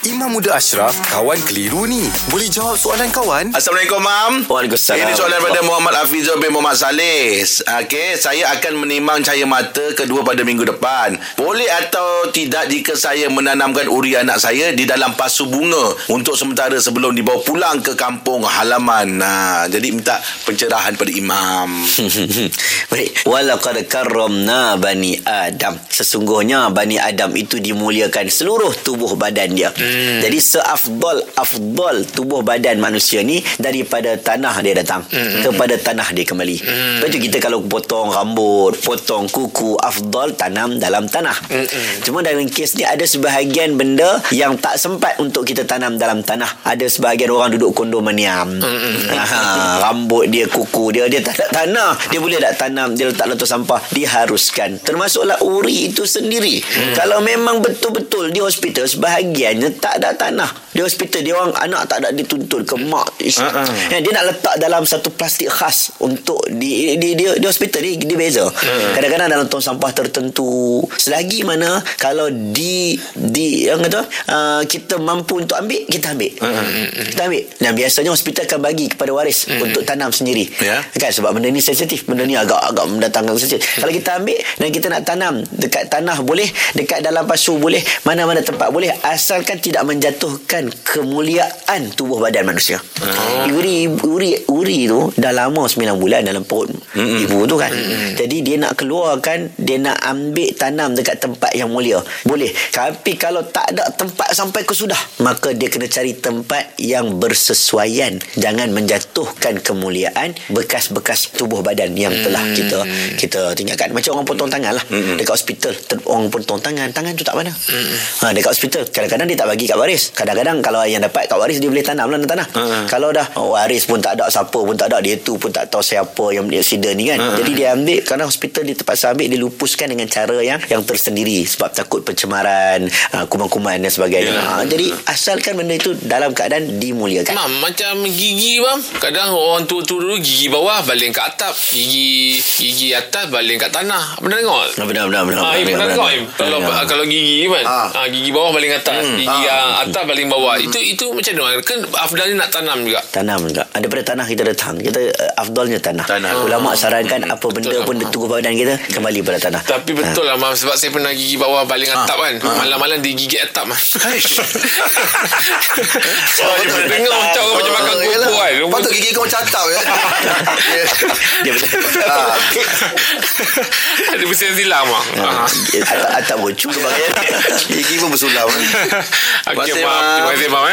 Imam Muda Ashraf, kawan keliru ni. Boleh jawab soalan kawan? Assalamualaikum, Mam. Waalaikumsalam. Ini soalan daripada Muhammad Hafizul bin Muhammad Salis. Okey, saya akan menimang cahaya mata kedua pada minggu depan. Boleh atau tidak jika saya menanamkan uri anak saya di dalam pasu bunga untuk sementara sebelum dibawa pulang ke kampung halaman. Nah, jadi minta pencerahan pada Imam. Baik. Walaqad karramna bani Adam. Sesungguhnya bani Adam itu dimuliakan seluruh tubuh badan dia. Hmm. Jadi seafdal afdal tubuh badan manusia ni daripada tanah dia datang hmm. kepada tanah dia kembali. Hmm. Lepas tu kita kalau potong rambut, potong kuku, afdal tanam dalam tanah. Hmm. Cuma dalam kes ni ada sebahagian benda yang tak sempat untuk kita tanam dalam tanah. Ada sebahagian orang duduk kondominium. Hmm. Ha, rambut dia, kuku dia, dia tak ada tanah. Dia boleh tak tanam, dia letak letak sampah. Diharuskan. Termasuklah uri itu sendiri. Hmm. Kalau memang betul-betul di hospital sebahagiannya tak ada tanah. Di hospital dia orang anak tak ada dituntut ke mak. Uh-uh. Ya, dia nak letak dalam satu plastik khas untuk di di di, di hospital ni dia beza. Uh-huh. Kadang-kadang dalam tong sampah tertentu. Selagi mana kalau di di yang kata uh, kita mampu untuk ambil kita ambil. Uh-huh. Kita ambil. Dan biasanya hospital akan bagi kepada waris uh-huh. untuk tanam sendiri. Yeah. Kan sebab benda ni sensitif. Benda ni agak-agak mendatangkan sensitif. Uh-huh. Kalau kita ambil dan kita nak tanam dekat tanah boleh, dekat dalam pasu boleh, mana-mana tempat boleh asalkan tidak menjatuhkan kemuliaan tubuh badan manusia. Oh. Uri uri uri tu dah lama 9 bulan dalam perut mm-hmm. ibu tu kan. Mm-hmm. Jadi dia nak keluarkan, dia nak ambil tanam dekat tempat yang mulia. Boleh. Tapi kalau tak ada tempat sampai ke sudah, maka dia kena cari tempat yang bersesuaian. Jangan menjatuhkan kemuliaan bekas-bekas tubuh badan yang telah kita kita tinggalkan. Macam orang potong tangan lah. Mm-hmm. Dekat hospital, orang potong tangan, tangan tu tak mana. Mm-hmm. Ha, dekat hospital, kadang-kadang dia tak bagi kat waris. Kadang-kadang kalau yang dapat kat waris dia boleh tanam lah tanah. Uh-huh. Kalau dah oh, waris pun tak ada siapa pun tak ada dia tu pun tak tahu siapa yang accident ni kan. Uh-huh. Jadi dia ambil kerana hospital dia terpaksa ambil dia lupuskan dengan cara yang yang tersendiri sebab takut pencemaran, uh, kuman-kuman dan sebagainya. Yeah. Uh, jadi asalkan benda itu dalam keadaan dimuliakan. Mam, macam gigi mam. Kadang orang tua-tua dulu gigi bawah baling ke atap, gigi gigi atas baling kat tanah. Benar tengok? Benar benar benar. Ah, benar tengok. Kalau gigi kan, gigi bawah baling atas, hmm. gigi ah. atas baling bawah. Hmm. Itu itu macam mana? Kan afdalnya nak tanam juga. Tanam juga. Ada pada tanah kita datang. Kita uh, afdalnya tanah. tanah. Ulama sarankan apa benda betul. pun di tubuh badan kita kembali pada tanah. Tapi betul ha. lah mam sebab saya pernah gigi bawah baling atap ha. kan. Ha. Malam-malam dia gigi atap mam. so, oh, dengar macam orang macam makan kuku kan. Patut gigi kau macam atap ya. Dia betul. Ada bersihan silam. Atap-atap bocor. Gigi pun bersulam. Terima kasih mam.